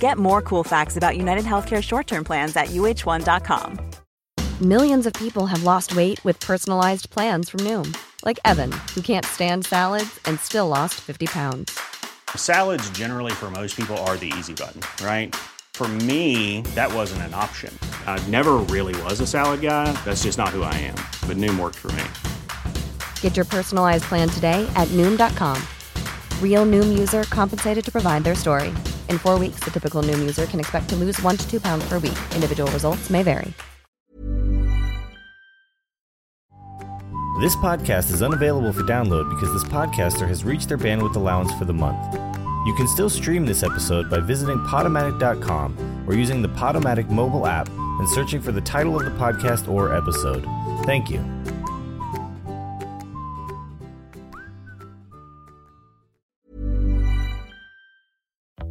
Get more cool facts about United Healthcare short term plans at uh1.com. Millions of people have lost weight with personalized plans from Noom, like Evan, who can't stand salads and still lost 50 pounds. Salads, generally, for most people, are the easy button, right? For me, that wasn't an option. I never really was a salad guy. That's just not who I am. But Noom worked for me. Get your personalized plan today at Noom.com. Real Noom user compensated to provide their story. In four weeks, the typical Noom user can expect to lose one to two pounds per week. Individual results may vary. This podcast is unavailable for download because this podcaster has reached their bandwidth allowance for the month. You can still stream this episode by visiting Podomatic.com or using the Podomatic mobile app and searching for the title of the podcast or episode. Thank you.